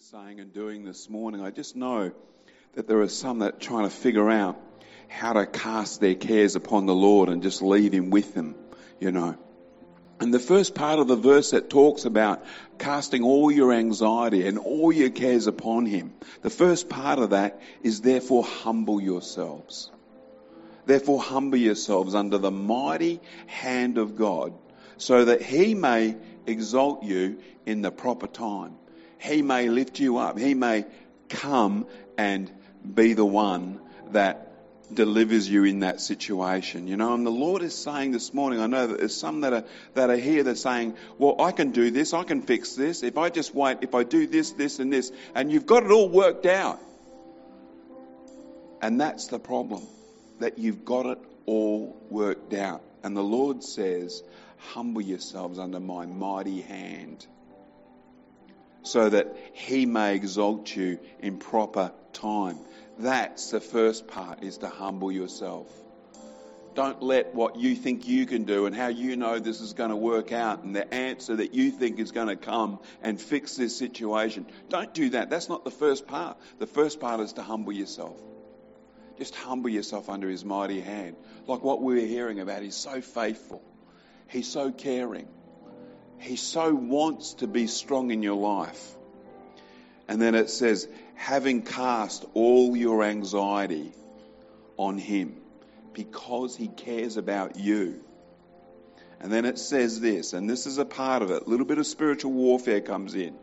Saying and doing this morning. I just know that there are some that are trying to figure out how to cast their cares upon the Lord and just leave Him with them, you know. And the first part of the verse that talks about casting all your anxiety and all your cares upon Him, the first part of that is therefore humble yourselves. Therefore humble yourselves under the mighty hand of God so that He may exalt you in the proper time. He may lift you up. He may come and be the one that delivers you in that situation. You know, and the Lord is saying this morning, I know that there's some that are, that are here that are saying, well, I can do this, I can fix this, if I just wait, if I do this, this and this, and you've got it all worked out. And that's the problem, that you've got it all worked out. And the Lord says, humble yourselves under my mighty hand so that he may exalt you in proper time. That's the first part is to humble yourself. Don't let what you think you can do and how you know this is going to work out and the answer that you think is going to come and fix this situation. Don't do that. That's not the first part. The first part is to humble yourself. Just humble yourself under his mighty hand. Like what we were hearing about. He's so faithful. He's so caring. He so wants to be strong in your life. And then it says, having cast all your anxiety on Him because He cares about you. And then it says this, and this is a part of it, a little bit of spiritual warfare comes in.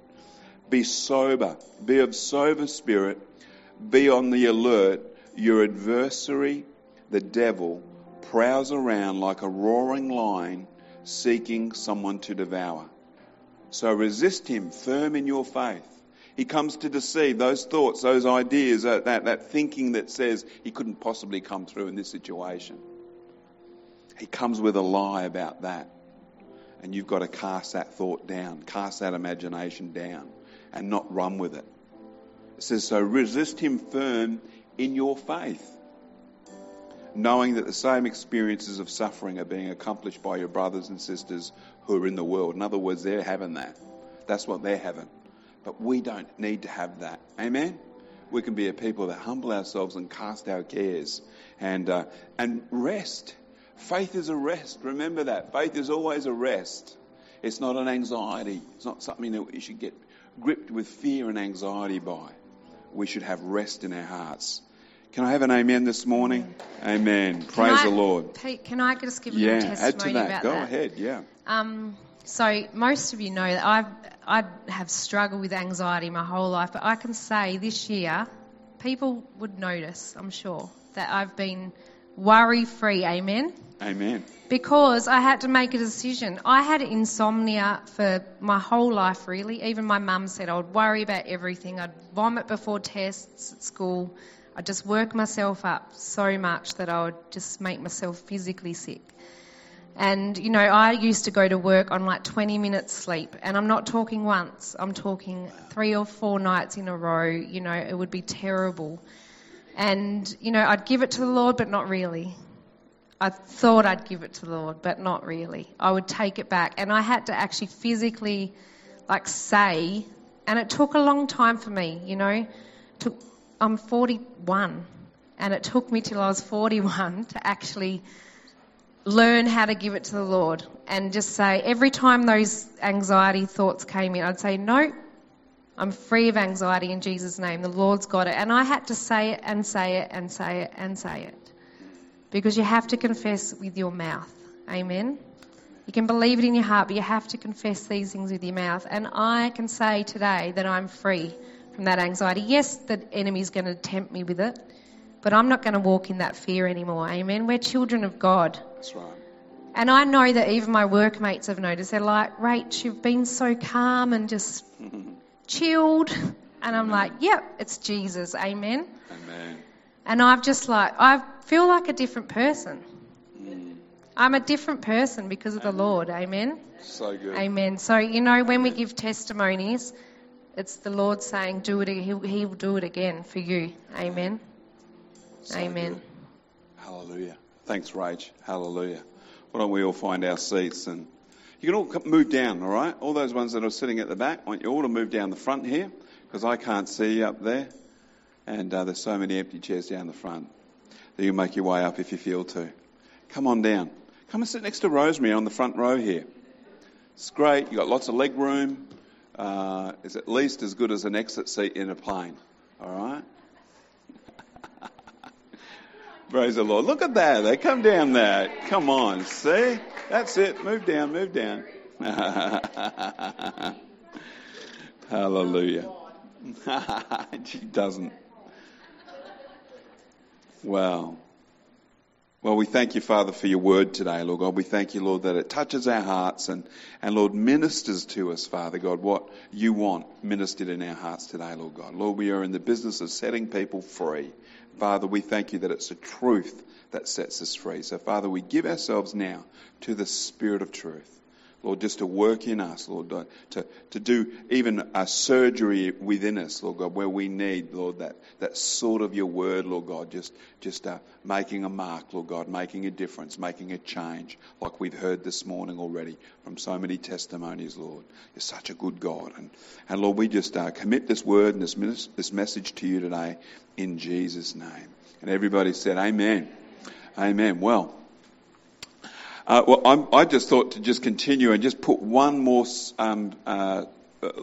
Be sober, be of sober spirit, be on the alert. Your adversary, the devil, prowls around like a roaring lion seeking someone to devour. So resist him firm in your faith. He comes to deceive those thoughts, those ideas, that, that, that thinking that says he couldn't possibly come through in this situation. He comes with a lie about that. And you've got to cast that thought down, cast that imagination down, and not run with it. It says, so resist him firm in your faith knowing that the same experiences of suffering are being accomplished by your brothers and sisters who are in the world. In other words, they're having that. That's what they're having. But we don't need to have that. Amen? We can be a people that humble ourselves and cast our cares and, uh, and rest. Faith is a rest. Remember that. Faith is always a rest. It's not an anxiety. It's not something that we should get gripped with fear and anxiety by. We should have rest in our hearts. Can I have an amen this morning? Amen. Praise I, the Lord. Pete, can I just give a yeah, little testimony add to that. Go that? ahead. Yeah. Um, so most of you know that I've I have struggled with anxiety my whole life, but I can say this year, people would notice, I'm sure, that I've been worry free. Amen. Amen. Because I had to make a decision. I had insomnia for my whole life, really. Even my mum said I would worry about everything. I'd vomit before tests at school. I'd just work myself up so much that I would just make myself physically sick. And, you know, I used to go to work on like 20 minutes sleep, and I'm not talking once, I'm talking three or four nights in a row. You know, it would be terrible. And, you know, I'd give it to the Lord, but not really. I thought I'd give it to the Lord, but not really. I would take it back. And I had to actually physically, like, say, and it took a long time for me, you know. It took I'm 41, and it took me till I was 41 to actually learn how to give it to the Lord and just say, every time those anxiety thoughts came in, I'd say, No, I'm free of anxiety in Jesus' name. The Lord's got it. And I had to say it and say it and say it and say it. Because you have to confess with your mouth. Amen. You can believe it in your heart, but you have to confess these things with your mouth. And I can say today that I'm free from that anxiety. Yes, the enemy's going to tempt me with it, but I'm not going to walk in that fear anymore. Amen. We're children of God. That's right. And I know that even my workmates have noticed. They're like, Rach, you've been so calm and just chilled. And I'm like, yep, it's Jesus. Amen. Amen. And I've just like, I feel like a different person. Mm. I'm a different person because of the Lord. Amen. So good. Amen. So, you know, when we give testimonies, it's the Lord saying, do it, he'll, he'll do it again for you. Amen. So Amen. good. Hallelujah. Thanks, Rach. Hallelujah. Why don't we all find our seats and you can all move down, all right? All those ones that are sitting at the back, I want you all to move down the front here because I can't see you up there, and uh, there's so many empty chairs down the front that you make your way up if you feel to. Come on down. Come and sit next to Rosemary on the front row here. It's great. You've got lots of leg room. Uh, it's at least as good as an exit seat in a plane. All right? Praise the Lord. Look at that. They come down there. Come on. See? That's it. Move down, move down. Hallelujah. she doesn't. Well, Well, we thank you, Father, for your word today, Lord God. We thank you, Lord, that it touches our hearts and, and Lord, ministers to us, Father God, what you want ministered in our hearts today, Lord God. Lord, we are in the business of setting people free. Father, we thank you that it's the truth that sets us free. So, Father, we give ourselves now to the Spirit of truth. Lord, just to work in us, Lord, to, to do even a surgery within us, Lord God, where we need, Lord, that, that sort of your word, Lord God, just, just uh, making a mark, Lord God, making a difference, making a change, like we've heard this morning already from so many testimonies, Lord. You're such a good God. And, and Lord, we just uh, commit this word and this, this message to you today in Jesus' name. And everybody said, Amen. Amen. Well, uh, well, I'm, i just thought to just continue and just put one more um, uh,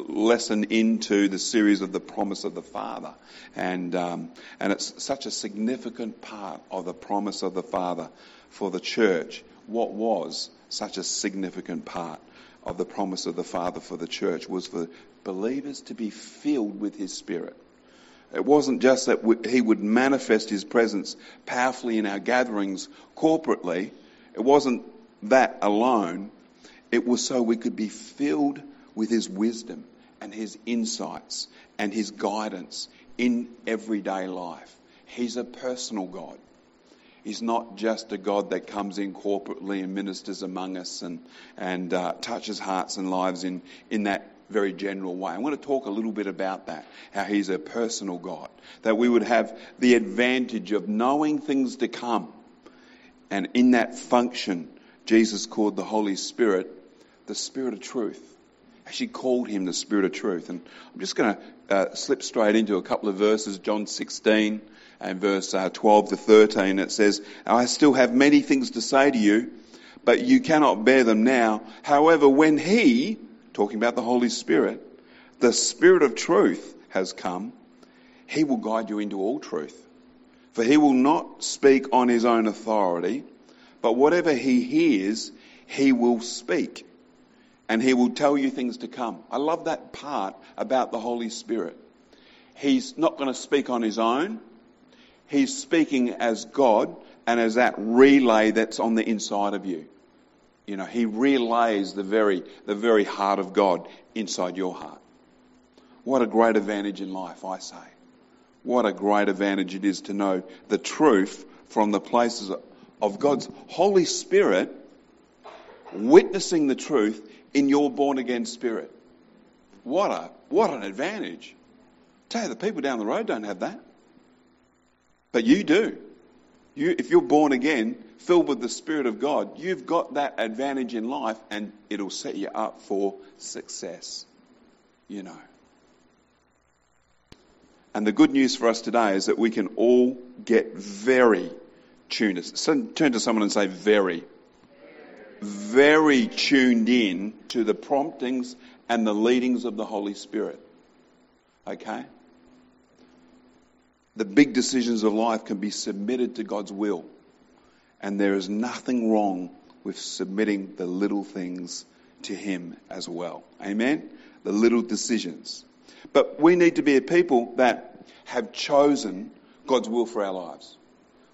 lesson into the series of the promise of the Father, and um, and it's such a significant part of the promise of the Father for the church. What was such a significant part of the promise of the Father for the church was for believers to be filled with His Spirit. It wasn't just that He would manifest His presence powerfully in our gatherings corporately it wasn't that alone. It was so we could be filled with His wisdom and His insights and His guidance in everyday life. He's a personal God. He's not just a God that comes in corporately and ministers among us and, and uh, touches hearts and lives in, in that very general way. I want to talk a little bit about that, how He's a personal God. That we would have the advantage of knowing things to come and in that function, Jesus called the Holy Spirit the Spirit of Truth. Actually called him the Spirit of Truth. And I'm just going to uh, slip straight into a couple of verses, John 16 and verse uh, 12 to 13. It says, I still have many things to say to you, but you cannot bear them now. However, when he, talking about the Holy Spirit, the Spirit of truth has come, he will guide you into all truth. For he will not speak on his own authority, but whatever he hears, he will speak. And he will tell you things to come. I love that part about the Holy Spirit. He's not going to speak on his own. He's speaking as God and as that relay that's on the inside of you. You know, he relays the very, the very heart of God inside your heart. What a great advantage in life, I say. What a great advantage it is to know the truth from the places of God's Holy Spirit witnessing the truth in your born again spirit. What a what an advantage. Tell you the people down the road don't have that. But you do. You, if you're born again, filled with the Spirit of God, you've got that advantage in life and it'll set you up for success. You know. And the good news for us today is that we can all get very tuned. Turn to someone and say, very. Very tuned in to the promptings and the leadings of the Holy Spirit. Okay? The big decisions of life can be submitted to God's will. And there is nothing wrong with submitting the little things to Him as well. Amen? The little decisions. But we need to be a people that have chosen God's will for our lives.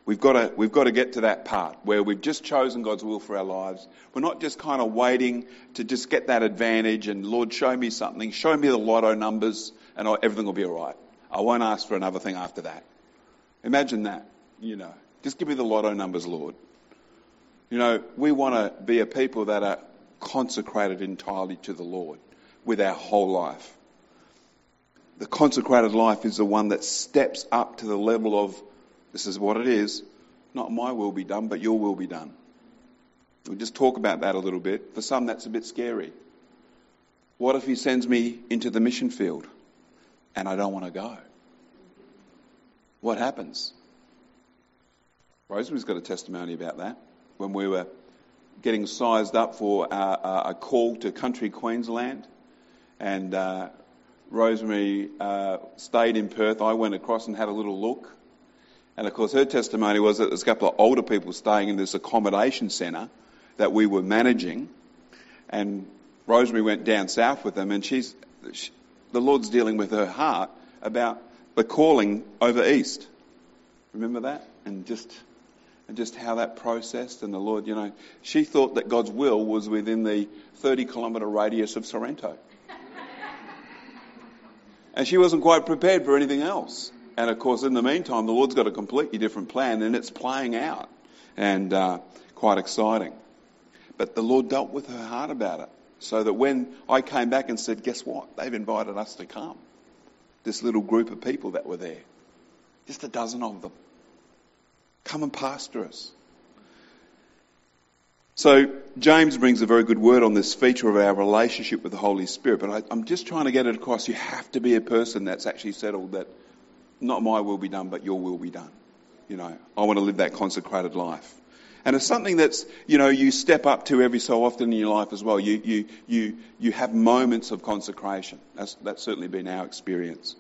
We've got, to, we've got to get to that part where we've just chosen God's will for our lives. We're not just kind of waiting to just get that advantage and, Lord, show me something. Show me the lotto numbers and everything will be all right. I won't ask for another thing after that. Imagine that, you know. Just give me the lotto numbers, Lord. You know, we want to be a people that are consecrated entirely to the Lord with our whole life. The consecrated life is the one that steps up to the level of this is what it is. Not my will be done, but your will be done. We'll just talk about that a little bit. For some, that's a bit scary. What if he sends me into the mission field? and I don't want to go. What happens? Rosemary's got a testimony about that. When we were getting sized up for a, a call to country Queensland, and uh, Rosemary uh, stayed in Perth. I went across and had a little look. And of course, her testimony was that there's a couple of older people staying in this accommodation centre that we were managing. And Rosemary went down south with them, and she's, she, the Lord's dealing with her heart about the calling over east. Remember that? And just, and just how that processed, and the Lord, you know, she thought that God's will was within the 30 kilometre radius of Sorrento. And she wasn't quite prepared for anything else. And of course, in the meantime, the Lord's got a completely different plan, and it's playing out, and uh, quite exciting. But the Lord dealt with her heart about it. So that when I came back and said, guess what? They've invited us to come. This little group of people that were there. Just a dozen of them. Come and pastor us. So James brings a very good word on this feature of our relationship with the Holy Spirit, but I, am just trying to get it across. You have to be a person that's actually settled that not my will be done, but your will be done. You know, I want to live that consecrated life. And it's something that's, you know, you step up to every so often in your life as well. You, you, you, you have moments of consecration. That's, that's certainly been our experience.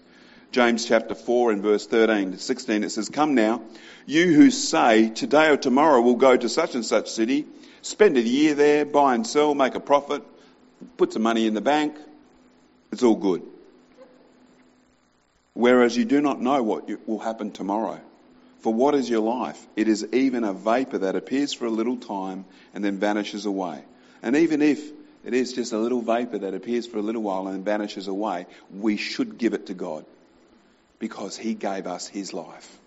James chapter 4 and verse 13 to 16, it says, Come now, you who say, today or tomorrow we'll go to such and such city, spend a year there, buy and sell, make a profit, put some money in the bank, it's all good. Whereas you do not know what will happen tomorrow. For what is your life? It is even a vapor that appears for a little time and then vanishes away. And even if it is just a little vapor that appears for a little while and vanishes away, we should give it to God because He gave us His life.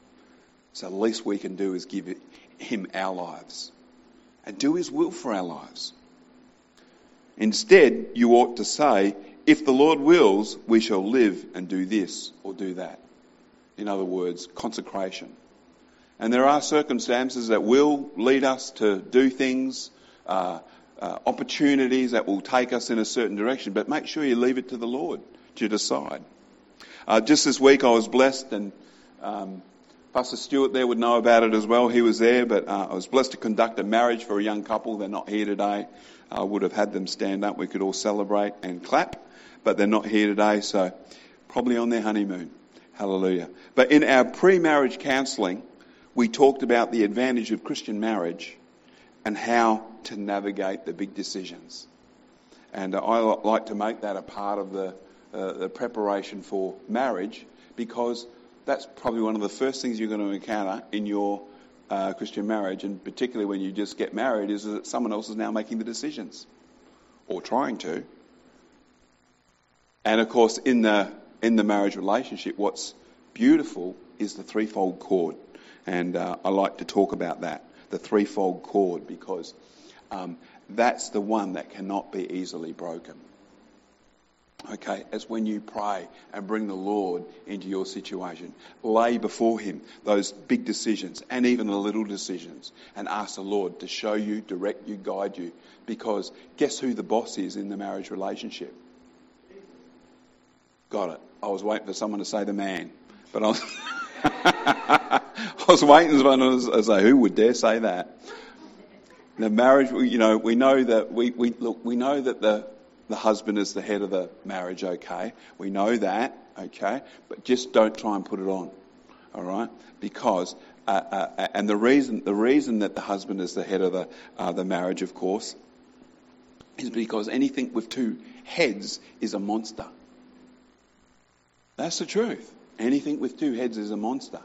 So the least we can do is give Him our lives and do His will for our lives. Instead, you ought to say, if the Lord wills, we shall live and do this or do that. In other words, consecration. And there are circumstances that will lead us to do things, uh, uh, opportunities that will take us in a certain direction, but make sure you leave it to the Lord to decide. Uh, just this week I was blessed and um, Pastor Stewart there would know about it as well. He was there, but uh, I was blessed to conduct a marriage for a young couple. They're not here today. I would have had them stand up. We could all celebrate and clap, but they're not here today, so probably on their honeymoon. Hallelujah. But in our pre-marriage counselling, we talked about the advantage of Christian marriage and how to navigate the big decisions. And uh, I like to make that a part of the, uh, the preparation for marriage because that's probably one of the first things you're going to encounter in your uh, Christian marriage, and particularly when you just get married, is that someone else is now making the decisions or trying to. And of course, in the in the marriage relationship, what's beautiful is the threefold cord. And uh, I like to talk about that, the threefold cord, because um, that's the one that cannot be easily broken. Okay, it's when you pray and bring the Lord into your situation. Lay before Him those big decisions and even the little decisions and ask the Lord to show you, direct you, guide you. Because guess who the boss is in the marriage relationship? Got it. I was waiting for someone to say the man, but I was. I was waiting for someone to say, who would dare say that? The marriage, you know, we know that we, we look, we know that the the husband is the head of the marriage. Okay, we know that. Okay, but just don't try and put it on. All right, because uh, uh, and the reason the reason that the husband is the head of the uh, the marriage, of course, is because anything with two heads is a monster. That's the truth. Anything with two heads is a monster.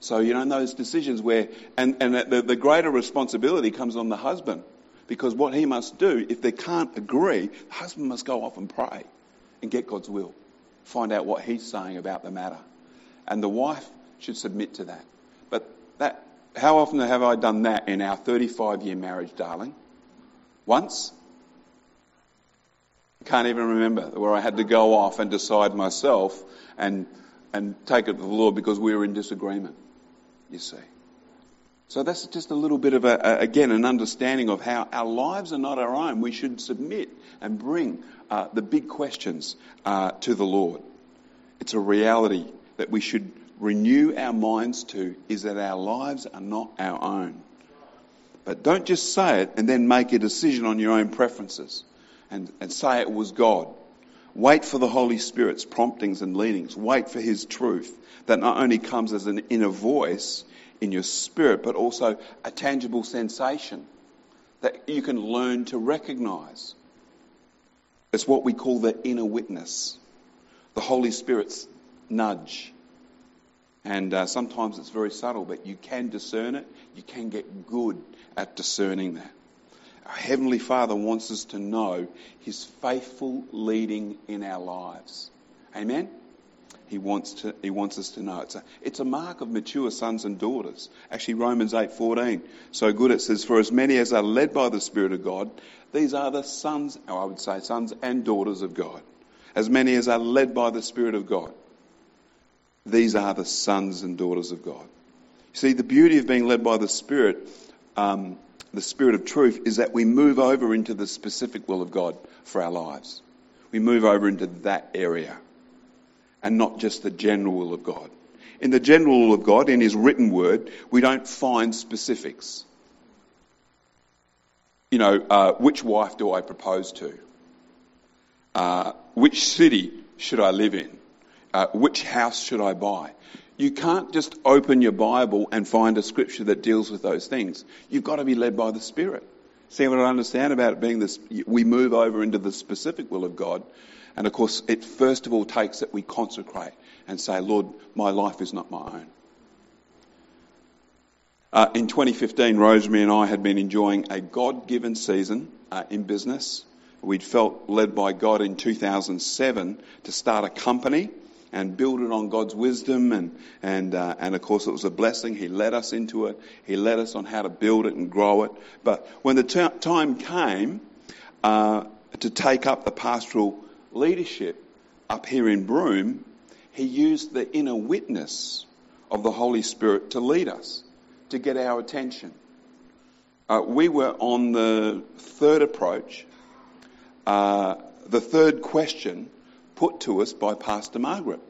So, you know, those decisions where, and, and the, the greater responsibility comes on the husband. Because what he must do, if they can't agree, the husband must go off and pray and get God's will. Find out what he's saying about the matter. And the wife should submit to that. But that, how often have I done that in our 35 year marriage, darling? Once? I Can't even remember where I had to go off and decide myself and and take it to the Lord because we were in disagreement, you see. So that's just a little bit of a, again, an understanding of how our lives are not our own. We should submit and bring uh, the big questions uh, to the Lord. It's a reality that we should renew our minds to is that our lives are not our own. But don't just say it and then make a decision on your own preferences and, and say it was God. Wait for the Holy Spirit's promptings and leadings. Wait for His truth that not only comes as an inner voice in your spirit, but also a tangible sensation that you can learn to recognize. It's what we call the inner witness, the Holy Spirit's nudge. And uh, sometimes it's very subtle, but you can discern it. You can get good at discerning that. Our Heavenly Father wants us to know His faithful leading in our lives. Amen? He wants, to, he wants us to know. It's a, it's a mark of mature sons and daughters. Actually, Romans 8.14. So good it says, For as many as are led by the Spirit of God, these are the sons, or I would say sons and daughters of God. As many as are led by the Spirit of God. These are the sons and daughters of God. See, the beauty of being led by the Spirit, um, the Spirit of truth, is that we move over into the specific will of God for our lives. We move over into that area and not just the general will of God. In the general will of God, in His written word, we don't find specifics. You know, uh, which wife do I propose to? Uh, which city should I live in? Uh, which house should I buy? You can't just open your Bible and find a scripture that deals with those things. You've got to be led by the Spirit. See what I understand about it being this? We move over into the specific will of God and of course, it first of all takes that we consecrate and say, Lord, my life is not my own. Uh, in 2015, Rosemary and I had been enjoying a God given season uh, in business. We'd felt led by God in 2007 to start a company and build it on God's wisdom. And, and, uh, and of course, it was a blessing. He led us into it. He led us on how to build it and grow it. But when the t- time came uh, to take up the pastoral leadership up here in Broome, he used the inner witness of the Holy Spirit to lead us, to get our attention. Uh, we were on the third approach, uh, the third question put to us by Pastor Margaret.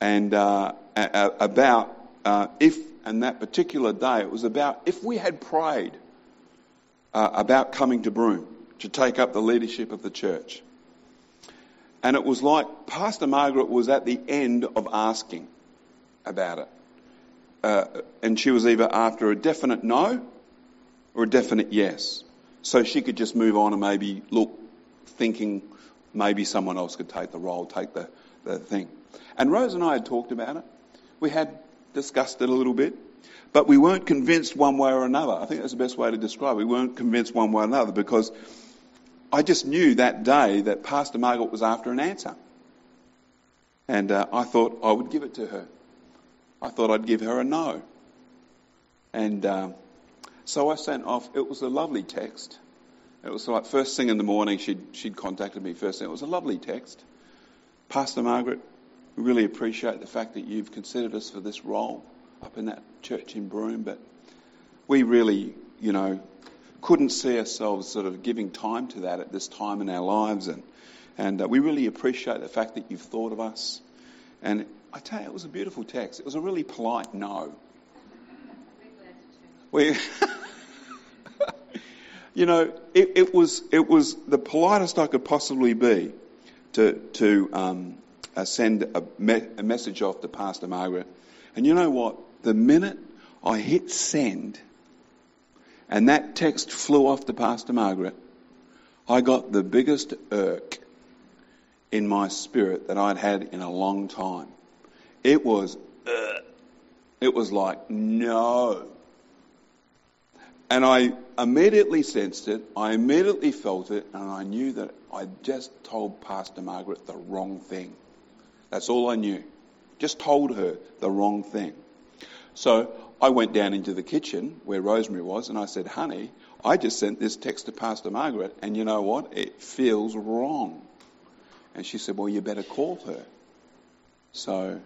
And uh, about uh, if, and that particular day, it was about if we had prayed uh, about coming to Broome to take up the leadership of the church. And it was like Pastor Margaret was at the end of asking about it. Uh, and she was either after a definite no or a definite yes. So she could just move on and maybe look, thinking maybe someone else could take the role, take the, the thing. And Rose and I had talked about it. We had discussed it a little bit. But we weren't convinced one way or another. I think that's the best way to describe it. We weren't convinced one way or another because I just knew that day that Pastor Margaret was after an answer. And uh, I thought I would give it to her. I thought I'd give her a no. And uh, so I sent off, it was a lovely text. It was like first thing in the morning, she'd, she'd contacted me first thing. It was a lovely text. Pastor Margaret, we really appreciate the fact that you've considered us for this role up in that church in Broome, but we really, you know, couldn't see ourselves sort of giving time to that at this time in our lives. And, and uh, we really appreciate the fact that you've thought of us. And I tell you, it was a beautiful text. It was a really polite no. We, you know, it, it, was it was the politest I could possibly be to to um, uh, send a, me- a message off to Pastor Margaret. And you know what? The minute I hit send, and that text flew off to Pastor Margaret. I got the biggest irk in my spirit that I'd had in a long time. It was, uh, it was like, no. And I immediately sensed it, I immediately felt it, and I knew that I just told Pastor Margaret the wrong thing. That's all I knew. Just told her the wrong thing. So I went down into the kitchen where Rosemary was and I said, honey, I just sent this text to Pastor Margaret and you know what? It feels wrong. And she said, well, you better call her. So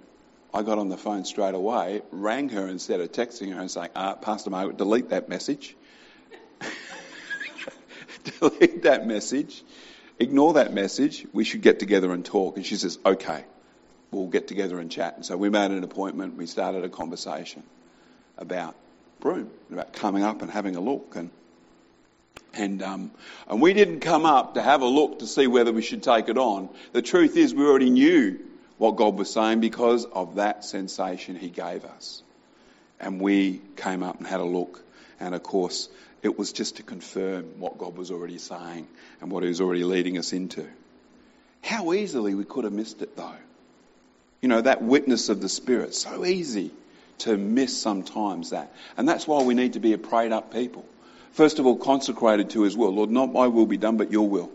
I got on the phone straight away, rang her instead of texting her and saying, uh, Pastor Margaret, delete that message. delete that message. Ignore that message. We should get together and talk. And she says, okay. we'll get together and chat. And so we made an appointment. We started a conversation about Broome, about coming up and having a look. And and um, and we didn't come up to have a look to see whether we should take it on. The truth is, we already knew what God was saying because of that sensation He gave us. And we came up and had a look. And of course, it was just to confirm what God was already saying and what He was already leading us into. How easily we could have missed it though. You know, that witness of the Spirit, so easy to miss sometimes that. And that's why we need to be a prayed up people. First of all, consecrated to His will. Lord, not my will be done, but your will.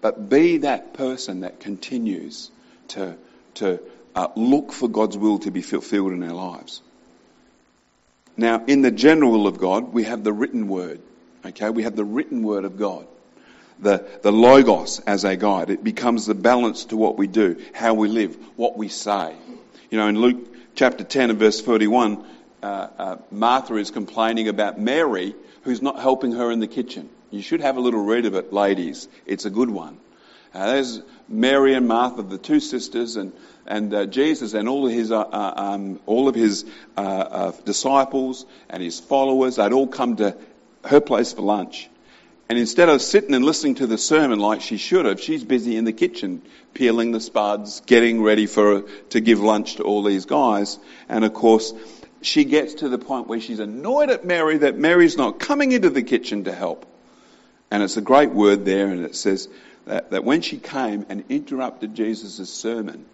But be that person that continues to, to uh, look for God's will to be fulfilled in our lives. Now, in the general will of God, we have the written word. Okay, we have the written word of God. The, the logos as a guide. It becomes the balance to what we do, how we live, what we say. You know, in Luke chapter 10 and verse 31, uh, uh, Martha is complaining about Mary, who's not helping her in the kitchen. You should have a little read of it, ladies. It's a good one. Uh, there's Mary and Martha, the two sisters, and and uh, Jesus and all of his uh, uh um, all of his uh, uh, disciples and his followers. They'd all come to her place for lunch, and instead of sitting and listening to the sermon like she should have, she's busy in the kitchen peeling the spuds, getting ready for to give lunch to all these guys. And of course, she gets to the point where she's annoyed at Mary that Mary's not coming into the kitchen to help. And it's a great word there, and it says that, that when she came and interrupted Jesus' sermon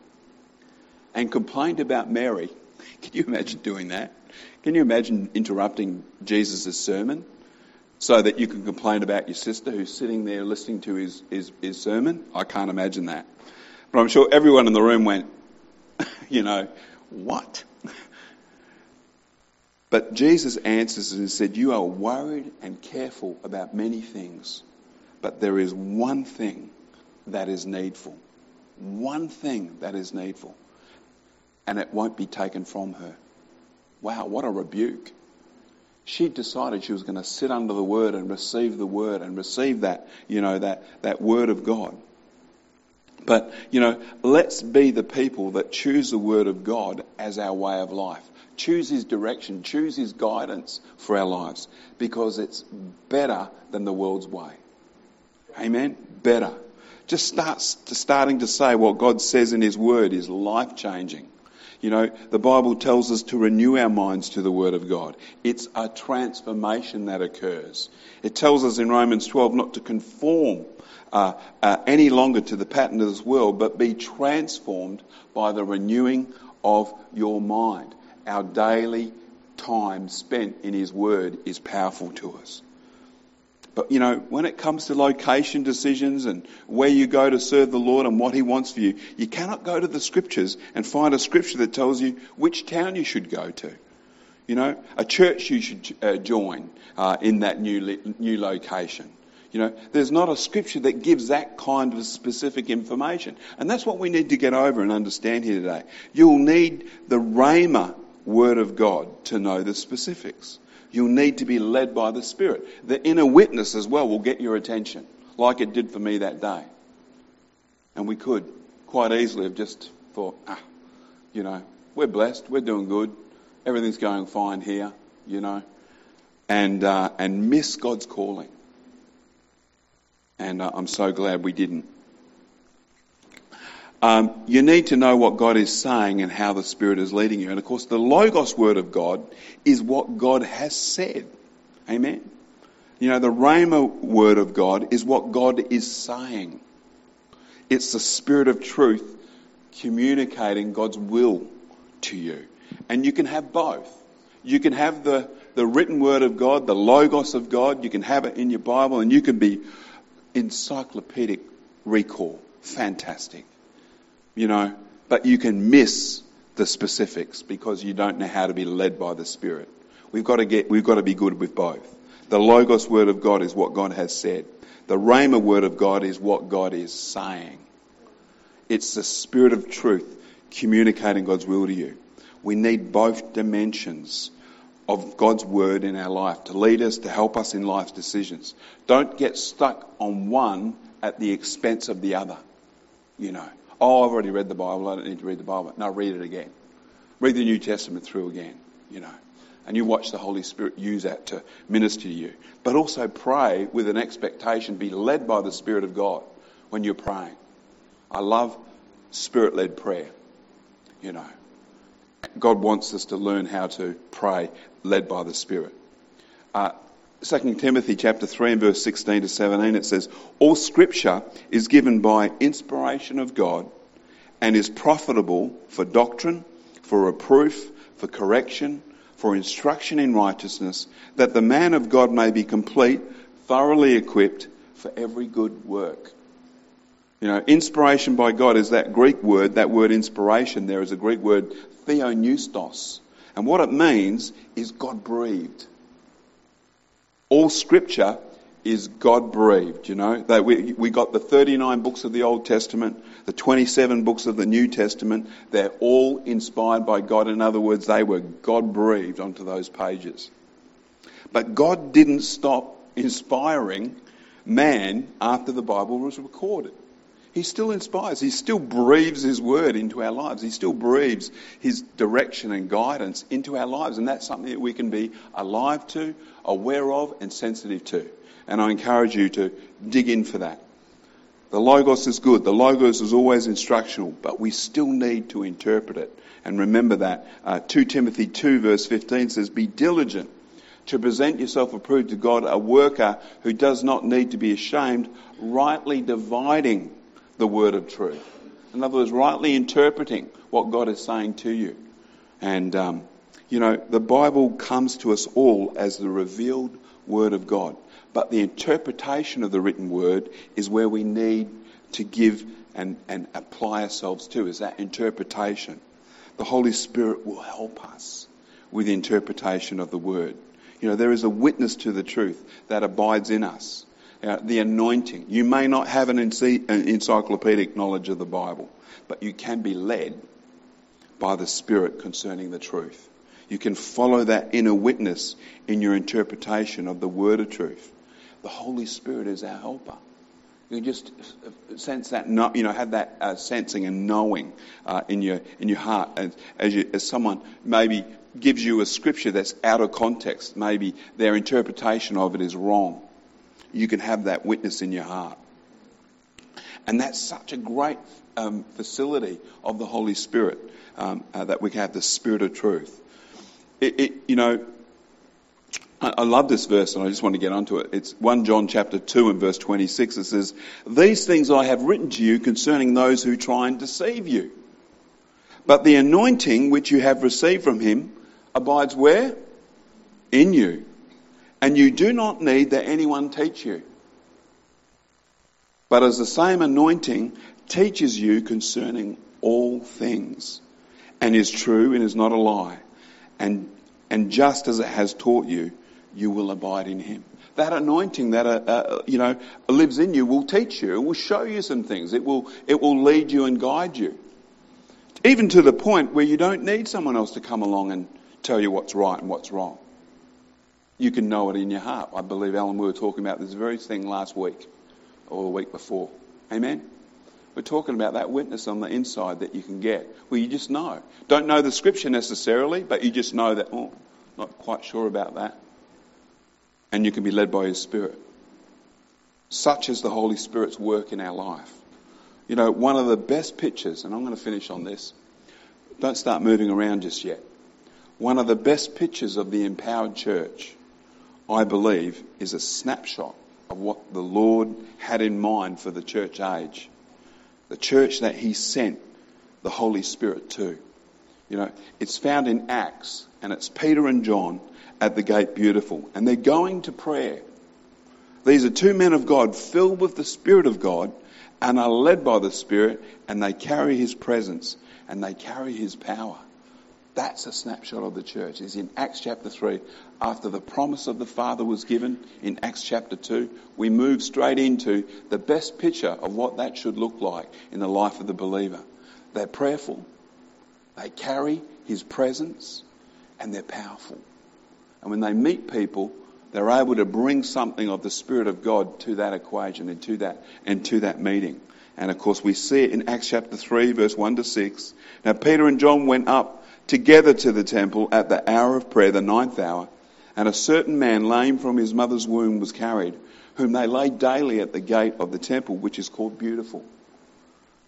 and complained about Mary, can you imagine doing that? Can you imagine interrupting Jesus' sermon so that you can complain about your sister who's sitting there listening to his, his, his sermon? I can't imagine that. But I'm sure everyone in the room went, you know, what? But Jesus answers and said, You are worried and careful about many things, but there is one thing that is needful. One thing that is needful. And it won't be taken from her. Wow, what a rebuke. She decided she was going to sit under the word and receive the word and receive that, you know, that, that word of God. But, you know, let's be the people that choose the word of God as our way of life. Choose his direction, choose his guidance for our lives because it's better than the world's way. Amen? Better. Just start starting to say what God says in His Word is life changing. You know, the Bible tells us to renew our minds to the Word of God. It's a transformation that occurs. It tells us in Romans 12 not to conform uh, uh, any longer to the pattern of this world, but be transformed by the renewing of your mind. Our daily time spent in His Word is powerful to us. But you know, when it comes to location decisions and where you go to serve the Lord and what He wants for you, you cannot go to the scriptures and find a scripture that tells you which town you should go to. You know, a church you should uh, join uh, in that new new location. You know, there's not a scripture that gives that kind of specific information. And that's what we need to get over and understand here today. You'll need the Rhema word of God to know the specifics. You'll need to be led by the Spirit. The inner witness as well will get your attention, like it did for me that day. And we could quite easily have just thought, ah, you know, we're blessed, we're doing good, everything's going fine here, you know, and uh, and miss God's calling. And uh, I'm so glad we didn't. Um, you need to know what God is saying and how the Spirit is leading you. And of course, the Logos Word of God is what God has said. Amen. You know, the Rhema Word of God is what God is saying. It's the Spirit of truth communicating God's will to you. And you can have both. You can have the, the written Word of God, the Logos of God, you can have it in your Bible, and you can be encyclopedic recall. Fantastic you know, but you can miss the specifics because you don't know how to be led by the Spirit. We've got to get, we've got to be good with both. The Logos word of God is what God has said. The Rhema word of God is what God is saying. It's the Spirit of truth communicating God's will to you. We need both dimensions of God's word in our life to lead us, to help us in life's decisions. Don't get stuck on one at the expense of the other. You know, Oh, I've already read the Bible. I don't need to read the Bible. No, read it again. Read the New Testament through again, you know. And you watch the Holy Spirit use that to minister to you. But also pray with an expectation, be led by the Spirit of God when you're praying. I love spirit led prayer, you know. God wants us to learn how to pray led by the Spirit. Uh, 2 Timothy chapter 3 and verse 16 to 17 it says, All scripture is given by inspiration of God and is profitable for doctrine, for reproof, for correction, for instruction in righteousness, that the man of God may be complete, thoroughly equipped for every good work. You know, inspiration by God is that Greek word, that word inspiration there is a Greek word theopneustos. And what it means is God breathed. All scripture is God breathed, you know. That we, we got the 39 books of the Old Testament, the 27 books of the New Testament. They're all inspired by God. In other words, they were God breathed onto those pages. But God didn't stop inspiring man after the Bible was recorded. He still inspires. He still breathes His word into our lives. He still breathes His direction and guidance into our lives. And that's something that we can be alive to, aware of, and sensitive to. And I encourage you to dig in for that. The Logos is good. The Logos is always instructional, but we still need to interpret it. And remember that. Uh, 2 Timothy 2 verse 15 says, Be diligent to present yourself approved to God, a worker who does not need to be ashamed, rightly dividing the word of truth. In other words, rightly interpreting what God is saying to you. And, um, you know, the Bible comes to us all as the revealed word of God. But the interpretation of the written word is where we need to give and, and apply ourselves to, is that interpretation. The Holy Spirit will help us with interpretation of the word. You know, there is a witness to the truth that abides in us uh, the anointing. You may not have an, encyclopedic knowledge of the Bible, but you can be led by the Spirit concerning the truth. You can follow that inner witness in your interpretation of the word of truth. The Holy Spirit is our helper. You just sense that, you know, have that uh, sensing and knowing uh, in your in your heart, as as, you, as someone maybe gives you a scripture that's out of context, maybe their interpretation of it is wrong you can have that witness in your heart. And that's such a great um, facility of the Holy Spirit um, uh, that we can have the Spirit of truth. It, it, you know, I, I love this verse and I just want to get onto it. It's 1 John chapter 2 and verse 26. It says, These things I have written to you concerning those who try and deceive you. But the anointing which you have received from him abides where? In you and you do not need that anyone teach you. But as the same anointing teaches you concerning all things, and is true and is not a lie, and, and just as it has taught you, you will abide in him. That anointing that, uh, uh, you know, lives in you will teach you. It will show you some things. It will, it will lead you and guide you. Even to the point where you don't need someone else to come along and tell you what's right and what's wrong you can know it in your heart. I believe, Alan, we were talking about this very thing last week or the week before. Amen? We're talking about that witness on the inside that you can get. Well, you just know. Don't know the scripture necessarily, but you just know that, oh, not quite sure about that. And you can be led by His Spirit. Such is the Holy Spirit's work in our life. You know, one of the best pictures, and I'm going to finish on this. Don't start moving around just yet. One of the best pictures of the empowered church I believe, is a snapshot of what the Lord had in mind for the church age. The church that He sent the Holy Spirit to. You know, it's found in Acts, and it's Peter and John at the gate beautiful, and they're going to prayer. These are two men of God filled with the Spirit of God and are led by the Spirit, and they carry His presence and they carry His power. That's a snapshot of the church. Is in Acts chapter 3. After the promise of the Father was given in Acts chapter 2, we move straight into the best picture of what that should look like in the life of the believer. They're prayerful, they carry His presence, and they're powerful. And when they meet people, they're able to bring something of the Spirit of God to that equation and to that, and to that meeting. And of course, we see it in Acts chapter 3, verse 1 to 6. Now, Peter and John went up together to the temple at the hour of prayer, the ninth hour, and a certain man, lame from his mother's womb, was carried, whom they laid daily at the gate of the temple, which is called Beautiful,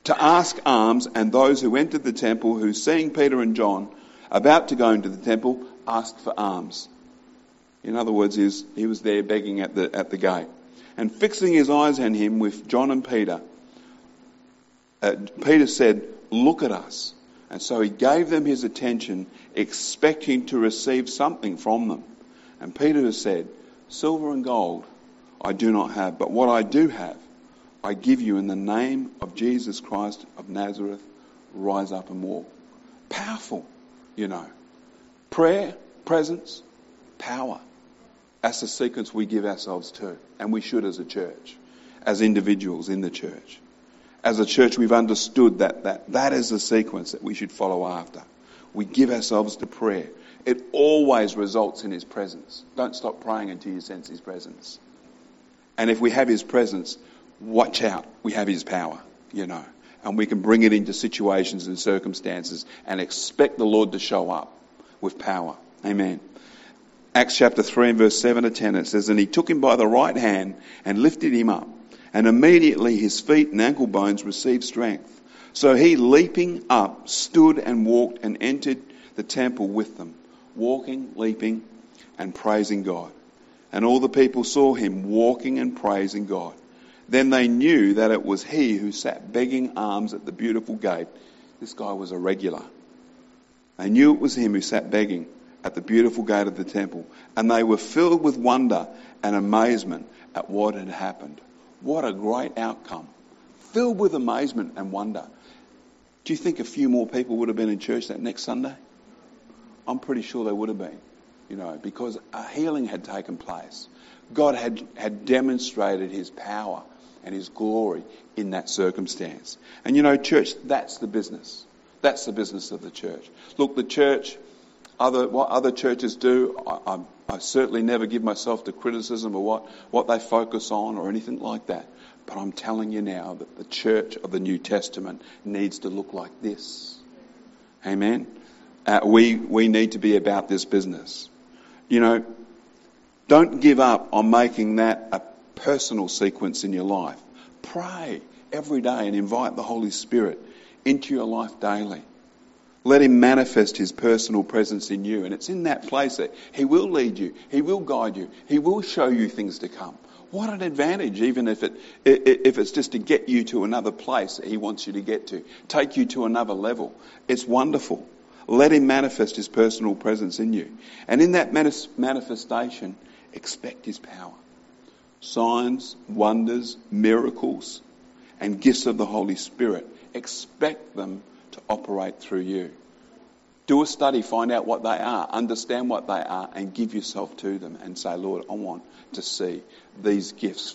to ask alms, and those who entered the temple, who seeing Peter and John about to go into the temple, asked for alms. In other words, he was there begging at the, at the gate. And fixing his eyes on him with John and Peter, uh, Peter said, Look at us. And so he gave them his attention, expecting to receive something from them. And Peter has said, Silver and gold I do not have, but what I do have, I give you in the name of Jesus Christ of Nazareth, rise up and walk. Powerful, you know. Prayer, presence, power. That's the sequence we give ourselves to, and we should as a church, as individuals in the church as a church, we've understood that, that that is the sequence that we should follow after. We give ourselves to prayer. It always results in His presence. Don't stop praying until you sense His presence. And if we have His presence, watch out. We have His power, you know. And we can bring it into situations and circumstances and expect the Lord to show up with power. Amen. Acts chapter 3 and verse 7 to 10, it says, And he took him by the right hand and lifted him up and immediately his feet and ankle bones received strength. So he, leaping up, stood and walked and entered the temple with them, walking, leaping, and praising God. And all the people saw him walking and praising God. Then they knew that it was he who sat begging alms at the beautiful gate. This guy was a regular. They knew it was him who sat begging at the beautiful gate of the temple. And they were filled with wonder and amazement at what had happened. What a great outcome. Filled with amazement and wonder. Do you think a few more people would have been in church that next Sunday? I'm pretty sure they would have been, you know, because a healing had taken place. God had, had demonstrated his power and his glory in that circumstance. And you know, church, that's the business. That's the business of the church. Look, the church, other, what other churches do, I, I, I certainly never give myself to criticism or what, what they focus on or anything like that. But I'm telling you now that the church of the New Testament needs to look like this. Amen. Uh, we, we need to be about this business. You know, don't give up on making that a personal sequence in your life. Pray every day and invite the Holy Spirit into your life daily. Let him manifest his personal presence in you. And it's in that place that he will lead you, he will guide you, he will show you things to come. What an advantage, even if, it, if it's just to get you to another place that he wants you to get to, take you to another level. It's wonderful. Let him manifest his personal presence in you. And in that manifestation, expect his power. Signs, wonders, miracles, and gifts of the Holy Spirit. Expect them to operate through you. Do a study, find out what they are, understand what they are, and give yourself to them and say, Lord, I want to see these gifts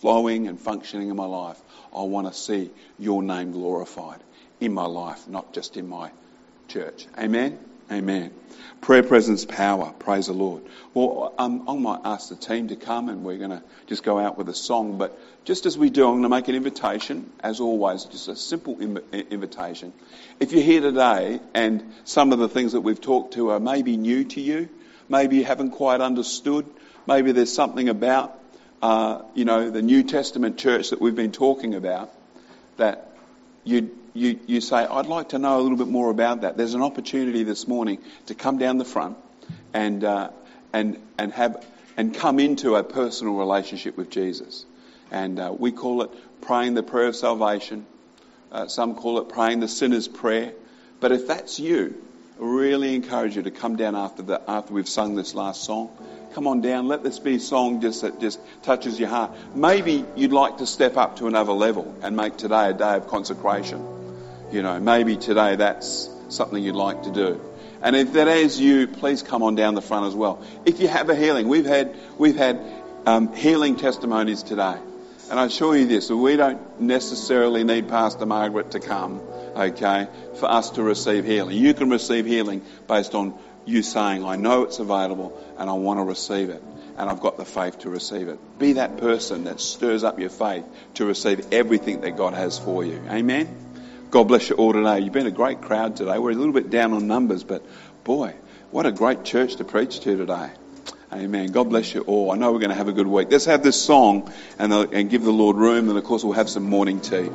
flowing and functioning in my life. I want to see your name glorified in my life, not just in my church. Amen? Amen. Prayer presence power. Praise the Lord. Well, um, I might ask the team to come and we're going to just go out with a song. But just as we do, I'm going to make an invitation, as always, just a simple Im- invitation. If you're here today and some of the things that we've talked to are maybe new to you, maybe you haven't quite understood, maybe there's something about, uh, you know, the New Testament church that we've been talking about that you you, you say, I'd like to know a little bit more about that, there's an opportunity this morning to come down the front and, uh, and, and, have, and come into a personal relationship with Jesus. And uh, we call it praying the prayer of salvation. Uh, some call it praying the sinner's prayer. But if that's you, I really encourage you to come down after, the, after we've sung this last song. Come on down. Let this be a song just that just touches your heart. Maybe you'd like to step up to another level and make today a day of consecration. You know, maybe today that's something you'd like to do. And if that is you, please come on down the front as well. If you have a healing, we've had we've had um, healing testimonies today, and I assure you this: we don't necessarily need Pastor Margaret to come, okay, for us to receive healing. You can receive healing based on you saying, "I know it's available, and I want to receive it." and I've got the faith to receive it. Be that person that stirs up your faith to receive everything that God has for you. Amen. God bless you all today. You've been a great crowd today. We're a little bit down on numbers, but boy, what a great church to preach to today. Amen. God bless you all. I know we're going to have a good week. Let's have this song and, uh, and give the Lord room, and of course, we'll have some morning tea.